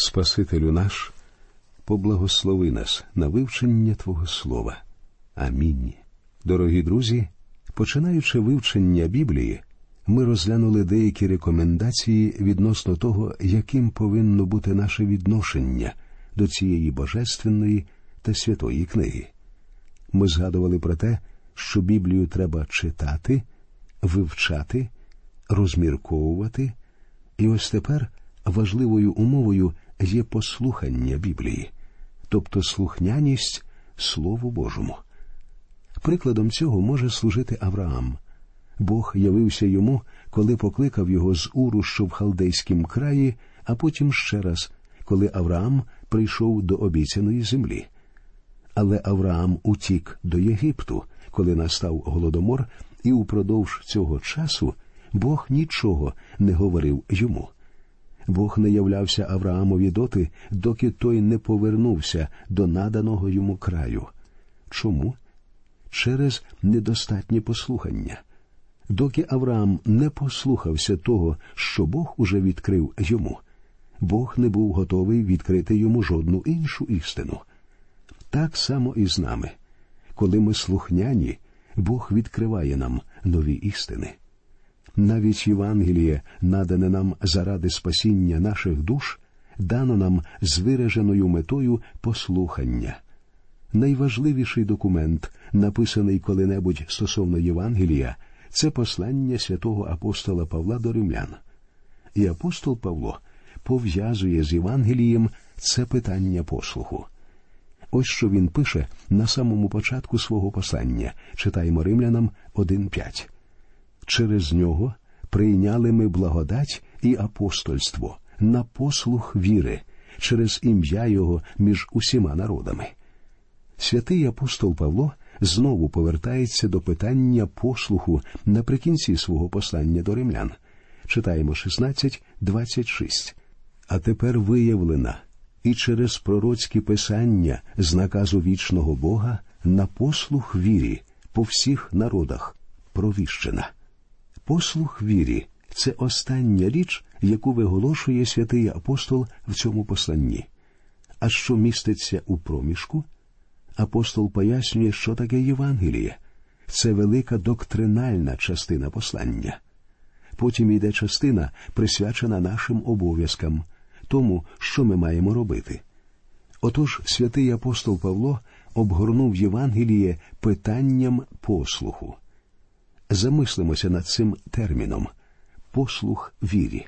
Спасителю наш, поблагослови нас на вивчення Твого Слова. Амінь. Дорогі друзі, починаючи вивчення Біблії, ми розглянули деякі рекомендації відносно того, яким повинно бути наше відношення до цієї божественної та святої книги. Ми згадували про те, що Біблію треба читати, вивчати, розмірковувати, і ось тепер важливою умовою є послухання Біблії, тобто слухняність Слову Божому. Прикладом цього може служити Авраам. Бог явився йому, коли покликав його з Уру, що в халдейськім краї, а потім ще раз, коли Авраам прийшов до обіцяної землі. Але Авраам утік до Єгипту, коли настав голодомор, і упродовж цього часу Бог нічого не говорив йому. Бог не являвся Авраамові доти, доки той не повернувся до наданого йому краю. Чому? Через недостатнє послухання. Доки Авраам не послухався того, що Бог уже відкрив йому, Бог не був готовий відкрити йому жодну іншу істину. Так само і з нами. Коли ми слухняні, Бог відкриває нам нові істини. Навіть Євангеліє, надане нам заради спасіння наших душ, дано нам з вираженою метою послухання. Найважливіший документ, написаний коли-небудь стосовно Євангелія, це послання святого апостола Павла до римлян. І апостол Павло пов'язує з Євангелієм це питання послуху. Ось що він пише на самому початку свого послання, читаємо римлянам 1.5. Через нього прийняли ми благодать і апостольство на послух віри через ім'я Його між усіма народами. Святий апостол Павло знову повертається до питання послуху наприкінці свого послання до римлян. Читаємо 16.26. А тепер виявлена і через пророцькі писання з наказу вічного Бога на послух вірі по всіх народах провіщена. Послух вірі це остання річ, яку виголошує святий апостол в цьому посланні. А що міститься у проміжку? Апостол пояснює, що таке Євангеліє. Це велика доктринальна частина послання. Потім йде частина, присвячена нашим обов'язкам, тому, що ми маємо робити. Отож святий апостол Павло обгорнув Євангеліє питанням послуху. Замислимося над цим терміном послух вірі.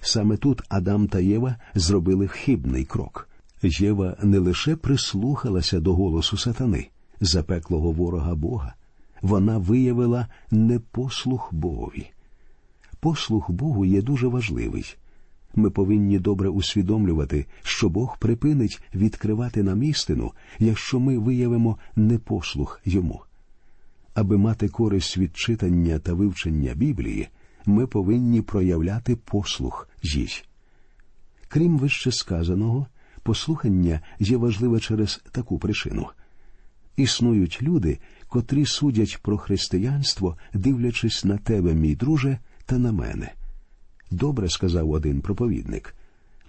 Саме тут Адам та Єва зробили хибний крок. Єва не лише прислухалася до голосу сатани, запеклого ворога Бога, вона виявила непослух Богові. Послух Богу є дуже важливий. Ми повинні добре усвідомлювати, що Бог припинить відкривати нам істину, якщо ми виявимо непослух йому. Аби мати користь від читання та вивчення Біблії, ми повинні проявляти послух їй. Крім вище сказаного, послухання є важливе через таку причину. Існують люди, котрі судять про християнство, дивлячись на тебе, мій друже, та на мене. Добре сказав один проповідник.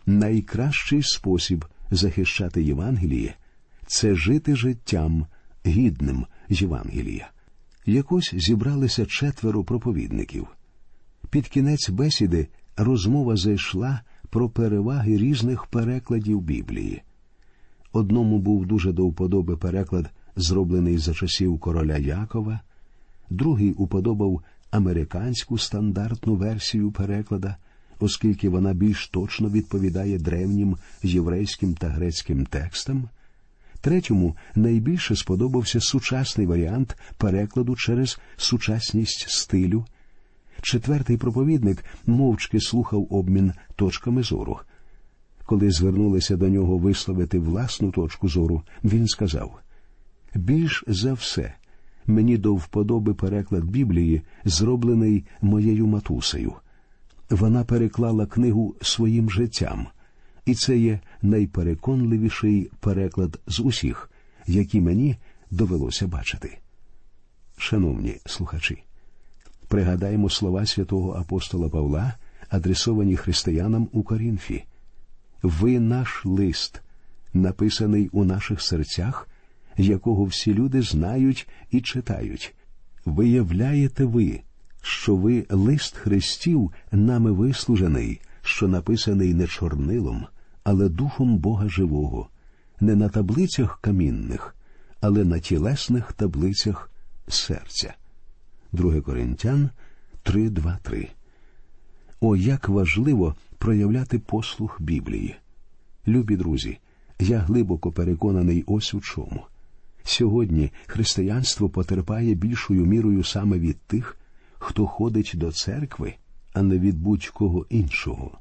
Найкращий спосіб захищати Євангеліє це жити життям гідним Євангелія. Якось зібралися четверо проповідників. Під кінець бесіди розмова зайшла про переваги різних перекладів Біблії. Одному був дуже до вподоби переклад, зроблений за часів короля Якова, другий уподобав американську стандартну версію переклада, оскільки вона більш точно відповідає древнім єврейським та грецьким текстам. Третьому найбільше сподобався сучасний варіант перекладу через сучасність стилю. Четвертий проповідник мовчки слухав обмін точками зору. Коли звернулися до нього висловити власну точку зору, він сказав більш за все мені до вподоби переклад Біблії, зроблений моєю матусею. Вона переклала книгу своїм життям, і це є найпереконливіший переклад з усіх, які мені довелося бачити. Шановні слухачі, пригадаємо слова святого апостола Павла, адресовані християнам у Корінфі. ви наш лист, написаний у наших серцях, якого всі люди знають і читають. Виявляєте ви, що ви лист Христів, нами вислужений, що написаний не чорнилом, але духом Бога живого, не на таблицях камінних, але на тілесних таблицях серця. 2 Коринтян 3.2.3 О, як важливо проявляти послух Біблії. Любі друзі, я глибоко переконаний ось у чому. Сьогодні християнство потерпає більшою мірою саме від тих, хто ходить до церкви, а не від будь-кого іншого.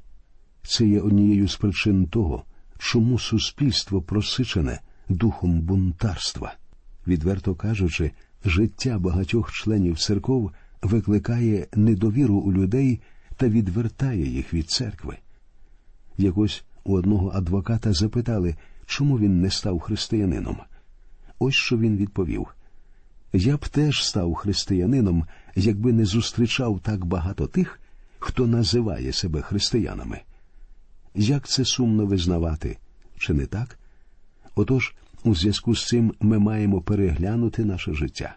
Це є однією з причин того, чому суспільство просичене духом бунтарства. Відверто кажучи, життя багатьох членів церков викликає недовіру у людей та відвертає їх від церкви. Якось у одного адвоката запитали, чому він не став християнином. Ось що він відповів: Я б теж став християнином, якби не зустрічав так багато тих, хто називає себе християнами. Як це сумно визнавати, чи не так? Отож, у зв'язку з цим ми маємо переглянути наше життя.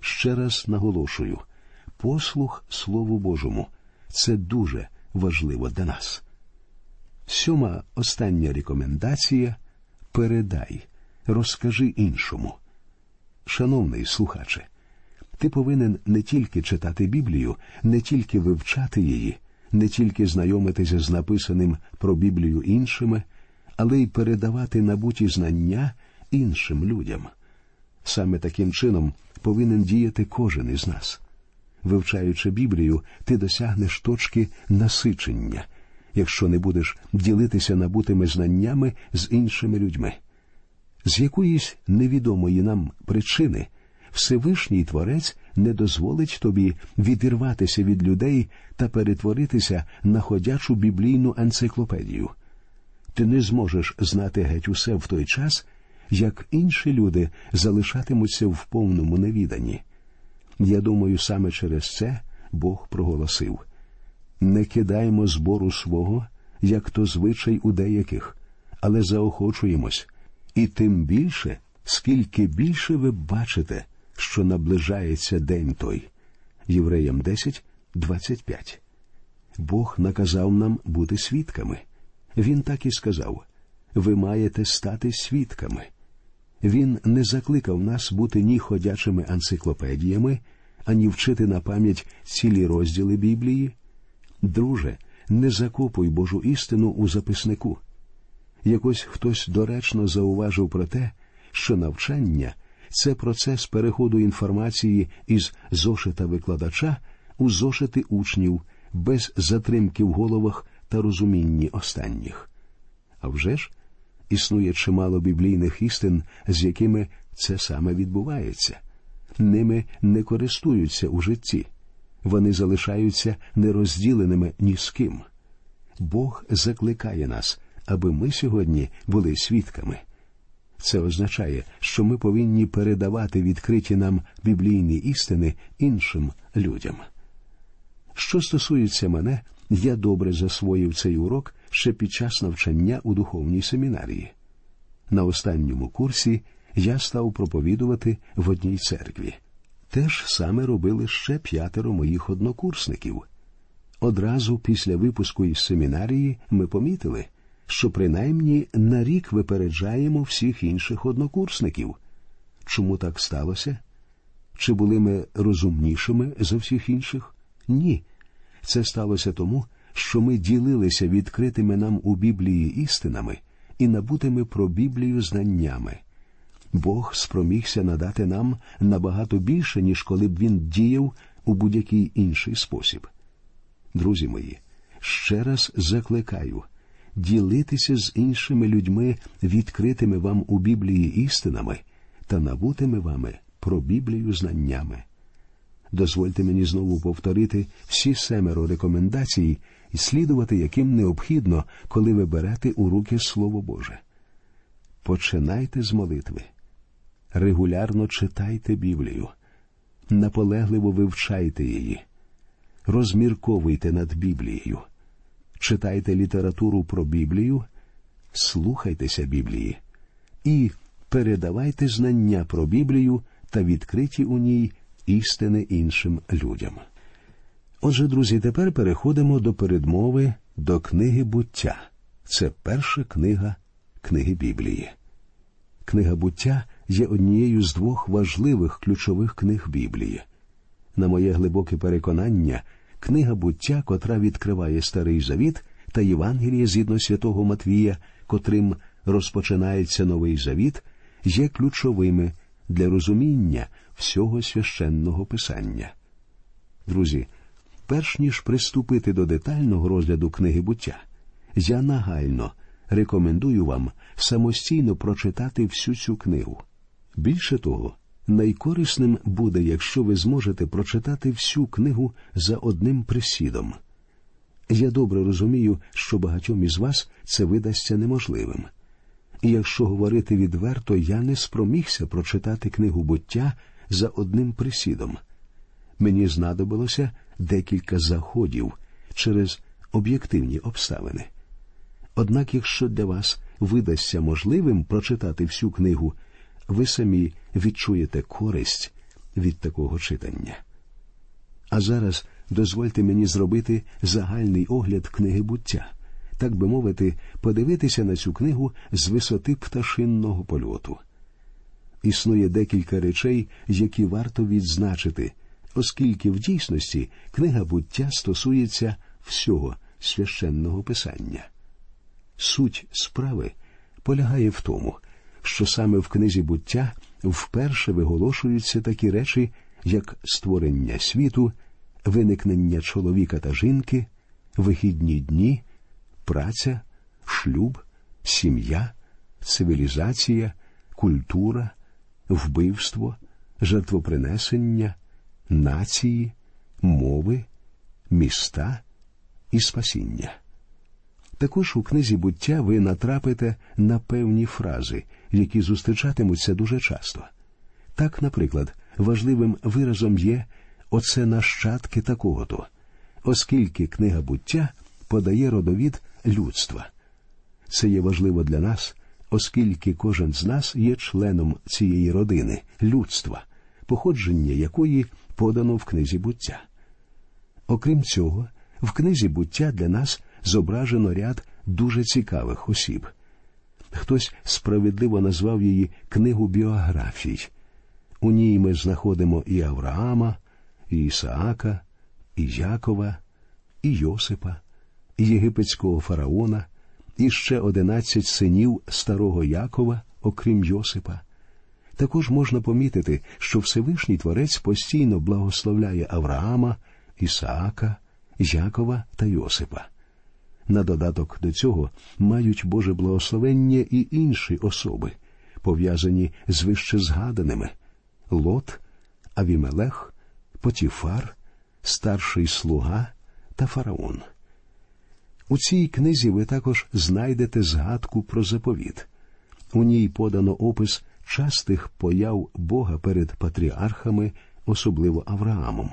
Ще раз наголошую послух Слову Божому це дуже важливо для нас. Сьома остання рекомендація передай, розкажи іншому. Шановний слухаче, ти повинен не тільки читати Біблію, не тільки вивчати її, не тільки знайомитися з написаним про Біблію іншими, але й передавати набуті знання іншим людям. Саме таким чином повинен діяти кожен із нас. Вивчаючи Біблію, ти досягнеш точки насичення, якщо не будеш ділитися набутими знаннями з іншими людьми. З якоїсь невідомої нам причини Всевишній Творець не дозволить тобі відірватися від людей та перетворитися на ходячу біблійну енциклопедію. Ти не зможеш знати геть усе в той час, як інші люди залишатимуться в повному невіданні. Я думаю, саме через це Бог проголосив не кидаємо збору свого, як то звичай у деяких, але заохочуємось, і тим більше, скільки більше ви бачите, що наближається день той. Євреям 10, 25. Бог наказав нам бути свідками. Він так і сказав ви маєте стати свідками. Він не закликав нас бути ні ходячими енциклопедіями, ані вчити на пам'ять цілі розділи Біблії. Друже, не закопуй Божу істину у записнику. Якось хтось доречно зауважив про те, що навчання це процес переходу інформації із зошита викладача у зошити учнів без затримки в головах та розумінні останніх. А вже ж, існує чимало біблійних істин, з якими це саме відбувається. Ними не користуються у житті, вони залишаються нерозділеними ні з ким. Бог закликає нас, аби ми сьогодні були свідками. Це означає, що ми повинні передавати відкриті нам біблійні істини іншим людям. Що стосується мене, я добре засвоїв цей урок ще під час навчання у духовній семінарії. На останньому курсі я став проповідувати в одній церкві. Те ж саме робили ще п'ятеро моїх однокурсників. Одразу після випуску із семінарії ми помітили, що принаймні на рік випереджаємо всіх інших однокурсників. Чому так сталося? Чи були ми розумнішими за всіх інших? Ні. Це сталося тому, що ми ділилися відкритими нам у Біблії істинами і набутими про Біблію знаннями. Бог спромігся надати нам набагато більше, ніж коли б він діяв у будь-який інший спосіб. Друзі мої, ще раз закликаю ділитися з іншими людьми відкритими вам у Біблії істинами та набутими вами про Біблію знаннями. Дозвольте мені знову повторити всі семеро рекомендацій і слідувати, яким необхідно, коли ви берете у руки Слово Боже. Починайте з молитви. Регулярно читайте Біблію, наполегливо вивчайте її, розмірковуйте над Біблією, читайте літературу про Біблію слухайтеся Біблії і передавайте знання про Біблію та відкриті у ній істини іншим людям. Отже, друзі, тепер переходимо до передмови до книги буття. Це перша книга книги Біблії. Книга буття є однією з двох важливих ключових книг Біблії. На моє глибоке переконання, книга буття, котра відкриває Старий Завіт та Євангеліє згідно святого Матвія, котрим розпочинається новий завіт, є ключовими для розуміння всього священного писання. Друзі, перш ніж приступити до детального розгляду книги буття, я нагально рекомендую вам самостійно прочитати всю цю книгу. Більше того, найкорисним буде, якщо ви зможете прочитати всю книгу за одним присідом. Я добре розумію, що багатьом із вас це видасться неможливим. І якщо говорити відверто, я не спромігся прочитати книгу буття за одним присідом. Мені знадобилося декілька заходів через об'єктивні обставини. Однак, якщо для вас видасться можливим прочитати всю книгу, ви самі відчуєте користь від такого читання. А зараз дозвольте мені зробити загальний огляд книги буття, так би мовити, подивитися на цю книгу з висоти пташинного польоту. Існує декілька речей, які варто відзначити, оскільки в дійсності книга буття стосується всього священного писання. Суть справи полягає в тому, що саме в книзі буття вперше виголошуються такі речі, як створення світу, виникнення чоловіка та жінки, вихідні дні, праця, шлюб, сім'я, цивілізація, культура, вбивство, жертвопринесення, нації, мови, міста і спасіння. Також у книзі буття ви натрапите на певні фрази, які зустрічатимуться дуже часто. Так, наприклад, важливим виразом є оце нащадки такого-то, оскільки книга буття подає родовід людства. Це є важливо для нас, оскільки кожен з нас є членом цієї родини, людства, походження якої подано в книзі буття. Окрім цього, в книзі буття для нас зображено ряд дуже цікавих осіб. Хтось справедливо назвав її книгу біографій. У ній ми знаходимо і Авраама, і Ісаака, і Якова, і Йосипа, і єгипетського фараона, і ще одинадцять синів старого Якова, окрім Йосипа. Також можна помітити, що Всевишній Творець постійно благословляє Авраама, Ісаака, Якова та Йосипа. На додаток до цього мають Боже благословення і інші особи, пов'язані з вище згаданими Лот, Авімелех, Потіфар, старший слуга та фараон. У цій книзі ви також знайдете згадку про заповіт. У ній подано опис частих появ Бога перед патріархами, особливо Авраамом.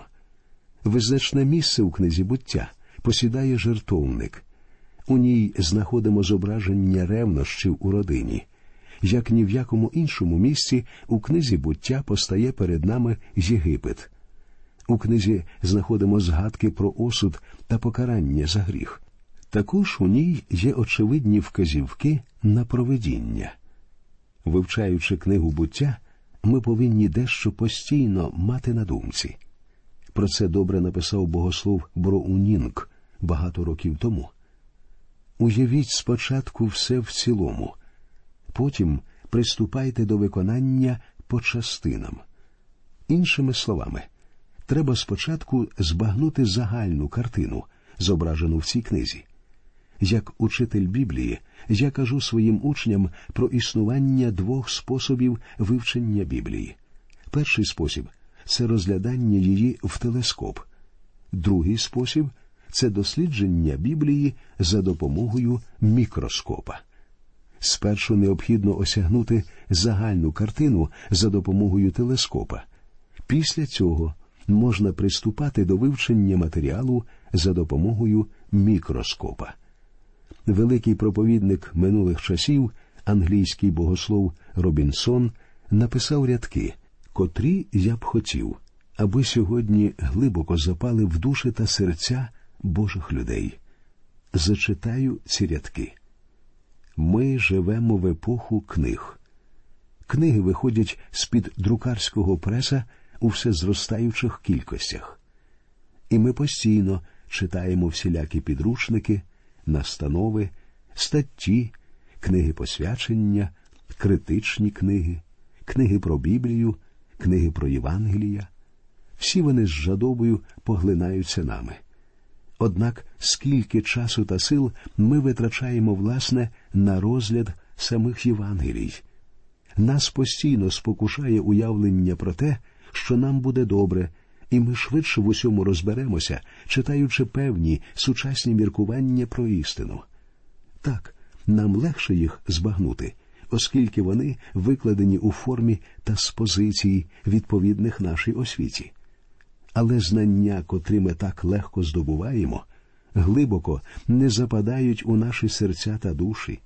Визначне місце у книзі буття посідає жертовник. У ній знаходимо зображення ревнощів у родині. Як ні в якому іншому місці у книзі буття постає перед нами Єгипет. У книзі знаходимо згадки про осуд та покарання за гріх. Також у ній є очевидні вказівки на проведіння. Вивчаючи книгу буття, ми повинні дещо постійно мати на думці. Про це добре написав богослов Броунінг багато років тому. Уявіть спочатку все в цілому, потім приступайте до виконання по частинам. Іншими словами, треба спочатку збагнути загальну картину, зображену в цій книзі. Як учитель Біблії, я кажу своїм учням про існування двох способів вивчення Біблії. Перший спосіб це розглядання її в телескоп, другий спосіб це дослідження Біблії за допомогою мікроскопа. Спершу необхідно осягнути загальну картину за допомогою телескопа. Після цього можна приступати до вивчення матеріалу за допомогою мікроскопа. великий проповідник минулих часів, англійський богослов Робінсон, написав рядки, котрі я б хотів, аби сьогодні глибоко запали в душі та серця Божих людей. Зачитаю ці рядки. Ми живемо в епоху книг. Книги виходять з-під друкарського преса у все зростаючих кількостях. І ми постійно читаємо всілякі підручники, настанови, статті, книги посвячення, критичні книги, книги про Біблію, книги про Євангелія. Всі вони з жадобою поглинаються нами. Однак скільки часу та сил ми витрачаємо власне на розгляд самих Євангелій. Нас постійно спокушає уявлення про те, що нам буде добре, і ми швидше в усьому розберемося, читаючи певні сучасні міркування про істину. Так, нам легше їх збагнути, оскільки вони викладені у формі та з позицій, відповідних нашій освіті. Але знання, котрі ми так легко здобуваємо, глибоко не западають у наші серця та душі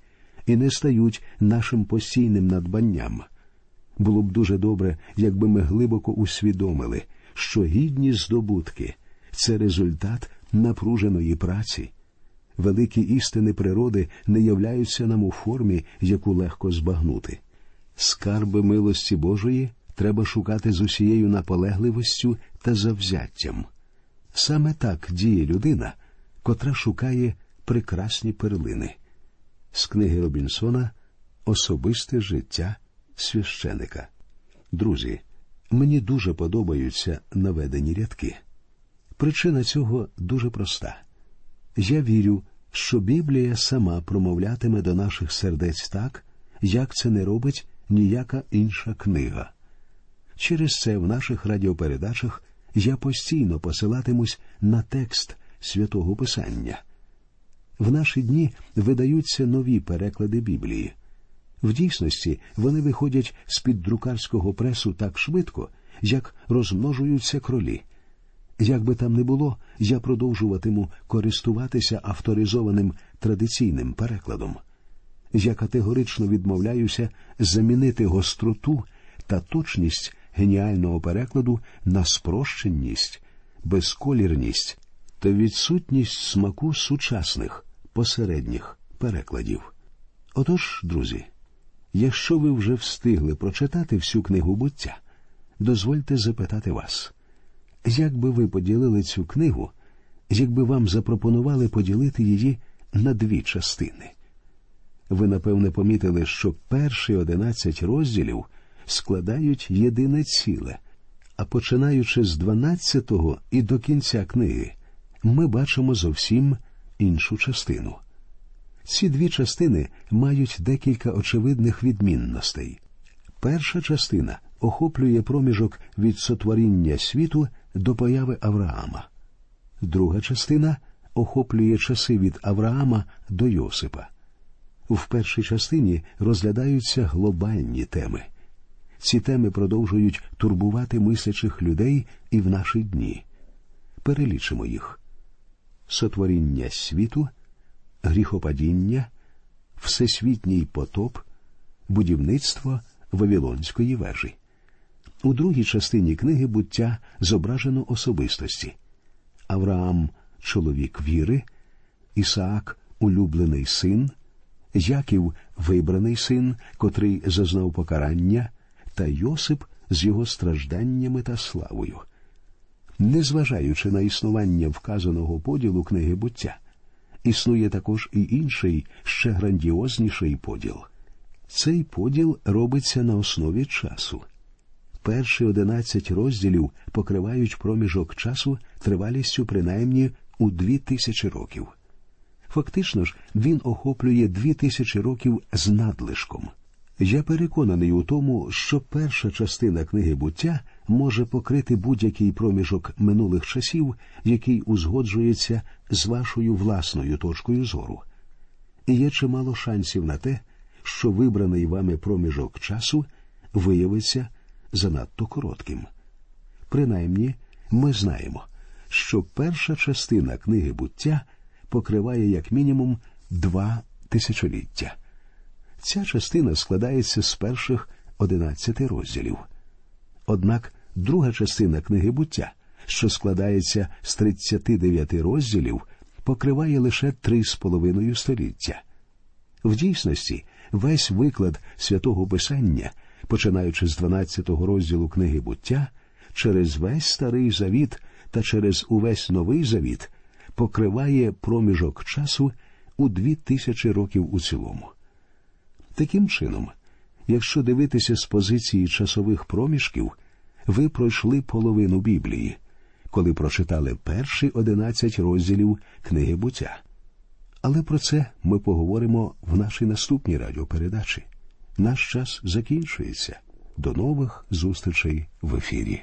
і не стають нашим постійним надбанням. Було б дуже добре, якби ми глибоко усвідомили, що гідні здобутки це результат напруженої праці. Великі істини природи не являються нам у формі, яку легко збагнути. Скарби милості Божої треба шукати з усією наполегливістю та завзяттям. Саме так діє людина, котра шукає прекрасні перлини. З книги Робінсона Особисте життя священика. Друзі, мені дуже подобаються наведені рядки. Причина цього дуже проста. Я вірю, що Біблія сама промовлятиме до наших сердець так, як це не робить ніяка інша книга. Через це в наших радіопередачах я постійно посилатимусь на текст святого Писання. В наші дні видаються нові переклади Біблії. В дійсності вони виходять з під друкарського пресу так швидко, як розмножуються кролі. Як би там не було, я продовжуватиму користуватися авторизованим традиційним перекладом. Я категорично відмовляюся замінити гостроту та точність геніального перекладу на спрощеність, безколірність та відсутність смаку сучасних посередніх перекладів. Отож, друзі, якщо ви вже встигли прочитати всю книгу буття, дозвольте запитати вас, як би ви поділили цю книгу, якби вам запропонували поділити її на дві частини? Ви напевне помітили, що перші одинадцять розділів складають єдине ціле, а починаючи з дванадцятого і до кінця книги, ми бачимо зовсім іншу частину. Ці дві частини мають декілька очевидних відмінностей. Перша частина охоплює проміжок від сотворіння світу до появи Авраама, друга частина охоплює часи від Авраама до Йосипа. В першій частині розглядаються глобальні теми. Ці теми продовжують турбувати мислячих людей і в наші дні. Перелічимо їх сотворіння світу, гріхопадіння, всесвітній потоп, будівництво Вавилонської вежі. У другій частині книги буття зображено особистості Авраам чоловік віри, Ісаак улюблений син, Яків вибраний син, котрий зазнав покарання, та Йосип з його стражданнями та славою. Незважаючи на існування вказаного поділу книги буття, існує також і інший, ще грандіозніший поділ. Цей поділ робиться на основі часу. Перші одинадцять розділів покривають проміжок часу тривалістю принаймні у дві тисячі років. Фактично ж, він охоплює дві тисячі років з надлишком. Я переконаний у тому, що перша частина книги буття може покрити будь-який проміжок минулих часів, який узгоджується з вашою власною точкою зору. І є чимало шансів на те, що вибраний вами проміжок часу виявиться занадто коротким. Принаймні, ми знаємо, що перша частина книги буття покриває як мінімум два тисячоліття. Ця частина складається з перших одинадцяти розділів. Однак друга частина книги буття, що складається з 39 розділів, покриває лише три з половиною століття. В дійсності весь виклад святого Писання, починаючи з 12-го розділу книги буття, через весь старий завіт та через увесь новий завіт покриває проміжок часу у дві тисячі років у цілому. Таким чином, якщо дивитися з позиції часових проміжків, ви пройшли половину Біблії, коли прочитали перші одинадцять розділів книги буття. Але про це ми поговоримо в нашій наступній радіопередачі. Наш час закінчується. До нових зустрічей в ефірі.